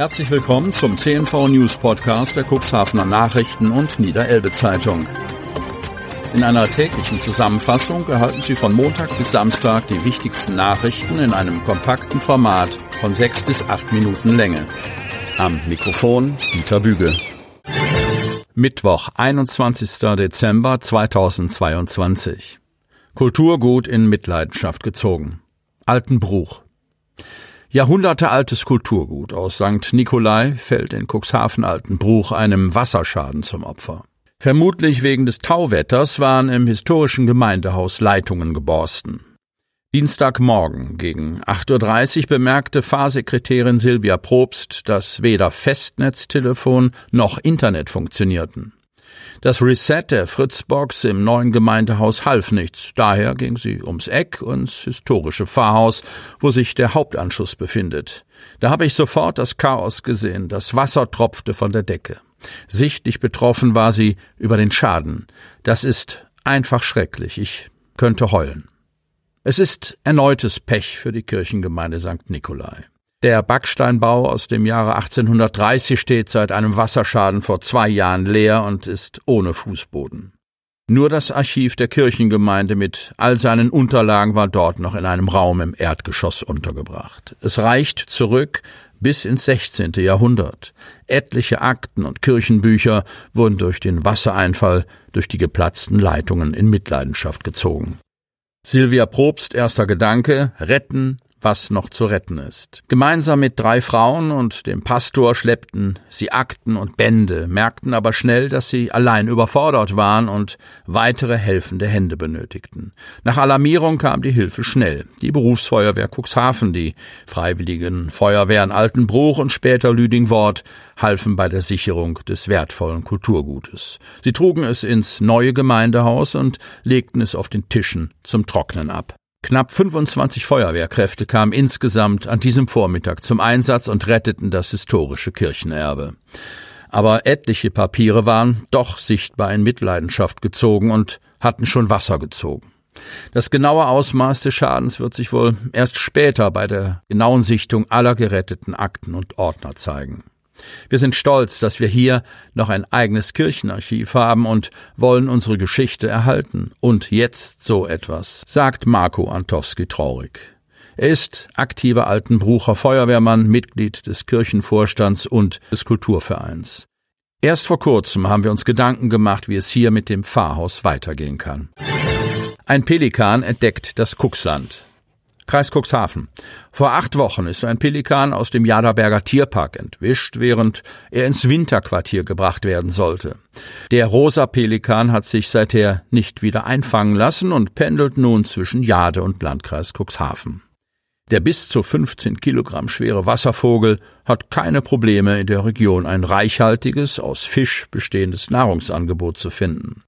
Herzlich willkommen zum CNV News Podcast der Cuxhavener Nachrichten und Niederelbe Zeitung. In einer täglichen Zusammenfassung erhalten Sie von Montag bis Samstag die wichtigsten Nachrichten in einem kompakten Format von sechs bis acht Minuten Länge. Am Mikrofon Dieter Büge. Mittwoch, 21. Dezember 2022. Kulturgut in Mitleidenschaft gezogen. Altenbruch. Jahrhundertealtes Kulturgut aus St. Nikolai fällt in Cuxhaven-Altenbruch einem Wasserschaden zum Opfer. Vermutlich wegen des Tauwetters waren im historischen Gemeindehaus Leitungen geborsten. Dienstagmorgen gegen 8.30 Uhr bemerkte Fahrsekretärin Silvia Probst, dass weder Festnetztelefon noch Internet funktionierten. Das Reset der Fritzbox im neuen Gemeindehaus half nichts, daher ging sie ums Eck ins historische Pfarrhaus, wo sich der Hauptanschluss befindet. Da habe ich sofort das Chaos gesehen, das Wasser tropfte von der Decke. Sichtlich betroffen war sie über den Schaden. Das ist einfach schrecklich, ich könnte heulen. Es ist erneutes Pech für die Kirchengemeinde St. Nikolai. Der Backsteinbau aus dem Jahre 1830 steht seit einem Wasserschaden vor zwei Jahren leer und ist ohne Fußboden. Nur das Archiv der Kirchengemeinde mit all seinen Unterlagen war dort noch in einem Raum im Erdgeschoss untergebracht. Es reicht zurück bis ins 16. Jahrhundert. Etliche Akten und Kirchenbücher wurden durch den Wassereinfall durch die geplatzten Leitungen in Mitleidenschaft gezogen. Silvia Probst erster Gedanke retten, was noch zu retten ist. Gemeinsam mit drei Frauen und dem Pastor schleppten sie Akten und Bände, merkten aber schnell, dass sie allein überfordert waren und weitere helfende Hände benötigten. Nach Alarmierung kam die Hilfe schnell. Die Berufsfeuerwehr Cuxhaven, die Freiwilligen Feuerwehren Altenbruch und später Lüdingwort halfen bei der Sicherung des wertvollen Kulturgutes. Sie trugen es ins neue Gemeindehaus und legten es auf den Tischen zum Trocknen ab. Knapp 25 Feuerwehrkräfte kamen insgesamt an diesem Vormittag zum Einsatz und retteten das historische Kirchenerbe. Aber etliche Papiere waren doch sichtbar in Mitleidenschaft gezogen und hatten schon Wasser gezogen. Das genaue Ausmaß des Schadens wird sich wohl erst später bei der genauen Sichtung aller geretteten Akten und Ordner zeigen. Wir sind stolz, dass wir hier noch ein eigenes Kirchenarchiv haben und wollen unsere Geschichte erhalten. Und jetzt so etwas, sagt Marco Antowski traurig. Er ist aktiver Altenbrucher Feuerwehrmann, Mitglied des Kirchenvorstands und des Kulturvereins. Erst vor kurzem haben wir uns Gedanken gemacht, wie es hier mit dem Pfarrhaus weitergehen kann. Ein Pelikan entdeckt das Kuxland. Kreis Cuxhaven. Vor acht Wochen ist ein Pelikan aus dem Jaderberger Tierpark entwischt, während er ins Winterquartier gebracht werden sollte. Der rosa Pelikan hat sich seither nicht wieder einfangen lassen und pendelt nun zwischen Jade und Landkreis Cuxhaven. Der bis zu 15 Kilogramm schwere Wasservogel hat keine Probleme in der Region ein reichhaltiges, aus Fisch bestehendes Nahrungsangebot zu finden.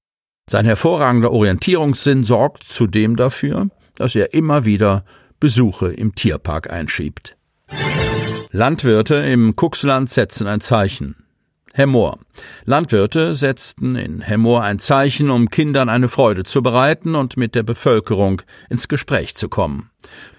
Sein hervorragender Orientierungssinn sorgt zudem dafür, dass er immer wieder Besuche im Tierpark einschiebt. Landwirte im Kuxland setzen ein Zeichen. Hemmoor. Landwirte setzten in Hemmoor ein Zeichen, um Kindern eine Freude zu bereiten und mit der Bevölkerung ins Gespräch zu kommen.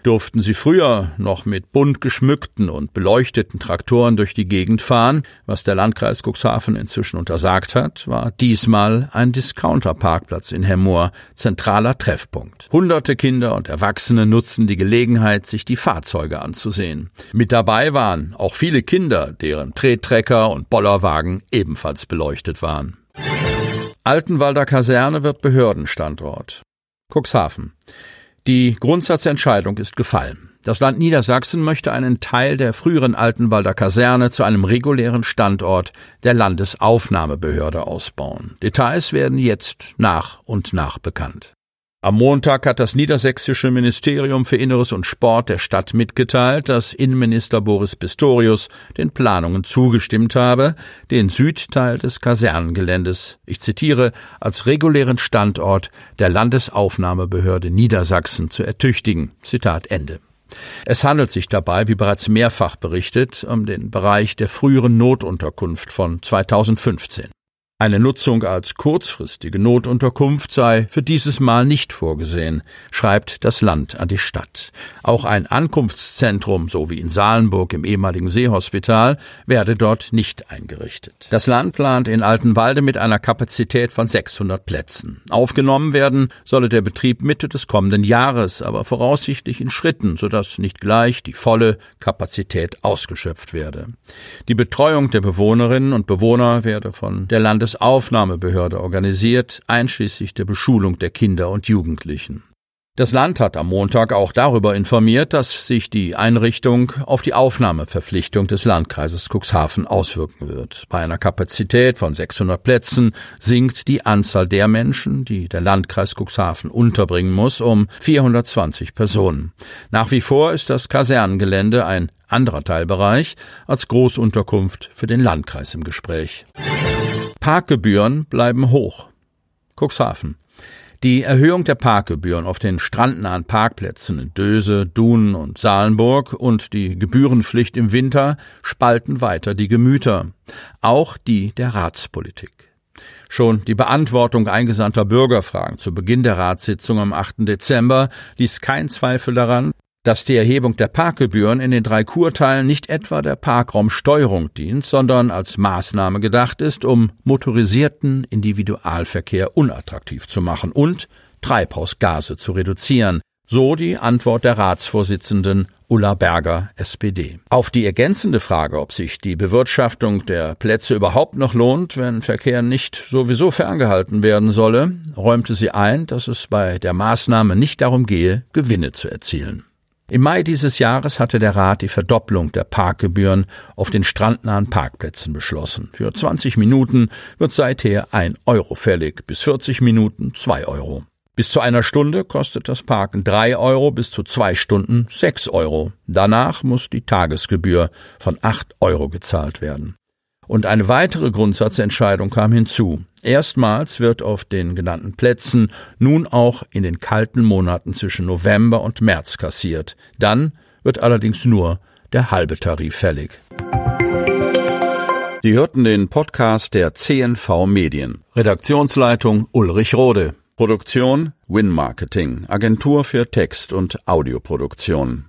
Durften sie früher noch mit bunt geschmückten und beleuchteten Traktoren durch die Gegend fahren, was der Landkreis Cuxhaven inzwischen untersagt hat, war diesmal ein Discounter-Parkplatz in Hemmoor zentraler Treffpunkt. Hunderte Kinder und Erwachsene nutzten die Gelegenheit, sich die Fahrzeuge anzusehen. Mit dabei waren auch viele Kinder, deren Trettrecker und Bollerwagen ebenfalls beleuchtet waren. Altenwalder Kaserne wird Behördenstandort. Cuxhaven. Die Grundsatzentscheidung ist gefallen. Das Land Niedersachsen möchte einen Teil der früheren Altenwalder Kaserne zu einem regulären Standort der Landesaufnahmebehörde ausbauen. Details werden jetzt nach und nach bekannt. Am Montag hat das niedersächsische Ministerium für Inneres und Sport der Stadt mitgeteilt, dass Innenminister Boris Pistorius den Planungen zugestimmt habe, den Südteil des Kasernengeländes, ich zitiere, als regulären Standort der Landesaufnahmebehörde Niedersachsen zu ertüchtigen. Zitat Ende. Es handelt sich dabei, wie bereits mehrfach berichtet, um den Bereich der früheren Notunterkunft von 2015. Eine Nutzung als kurzfristige Notunterkunft sei für dieses Mal nicht vorgesehen, schreibt das Land an die Stadt. Auch ein Ankunftszentrum, so wie in Salenburg im ehemaligen Seehospital, werde dort nicht eingerichtet. Das Land plant in Altenwalde mit einer Kapazität von 600 Plätzen. Aufgenommen werden solle der Betrieb Mitte des kommenden Jahres, aber voraussichtlich in Schritten, sodass nicht gleich die volle Kapazität ausgeschöpft werde. Die Betreuung der Bewohnerinnen und Bewohner werde von der Landes Landesaufnahmebehörde organisiert, einschließlich der Beschulung der Kinder und Jugendlichen. Das Land hat am Montag auch darüber informiert, dass sich die Einrichtung auf die Aufnahmeverpflichtung des Landkreises Cuxhaven auswirken wird. Bei einer Kapazität von 600 Plätzen sinkt die Anzahl der Menschen, die der Landkreis Cuxhaven unterbringen muss, um 420 Personen. Nach wie vor ist das Kasernengelände ein anderer Teilbereich als Großunterkunft für den Landkreis im Gespräch. Parkgebühren bleiben hoch. Cuxhaven. Die Erhöhung der Parkgebühren auf den strandnahen Parkplätzen in Döse, Dunen und Salenburg und die Gebührenpflicht im Winter spalten weiter die Gemüter, auch die der Ratspolitik. Schon die Beantwortung eingesandter Bürgerfragen zu Beginn der Ratssitzung am 8. Dezember ließ kein Zweifel daran, dass die Erhebung der Parkgebühren in den drei Kurteilen nicht etwa der Parkraumsteuerung dient, sondern als Maßnahme gedacht ist, um motorisierten Individualverkehr unattraktiv zu machen und Treibhausgase zu reduzieren, so die Antwort der Ratsvorsitzenden Ulla Berger, SPD. Auf die ergänzende Frage, ob sich die Bewirtschaftung der Plätze überhaupt noch lohnt, wenn Verkehr nicht sowieso ferngehalten werden solle, räumte sie ein, dass es bei der Maßnahme nicht darum gehe, Gewinne zu erzielen. Im Mai dieses Jahres hatte der Rat die Verdopplung der Parkgebühren auf den strandnahen Parkplätzen beschlossen. Für 20 Minuten wird seither ein Euro fällig, bis 40 Minuten zwei Euro. Bis zu einer Stunde kostet das Parken drei Euro, bis zu zwei Stunden sechs Euro. Danach muss die Tagesgebühr von acht Euro gezahlt werden. Und eine weitere Grundsatzentscheidung kam hinzu. Erstmals wird auf den genannten Plätzen nun auch in den kalten Monaten zwischen November und März kassiert. Dann wird allerdings nur der halbe Tarif fällig. Sie hörten den Podcast der CNV Medien. Redaktionsleitung Ulrich Rode. Produktion Win Marketing, Agentur für Text- und Audioproduktion.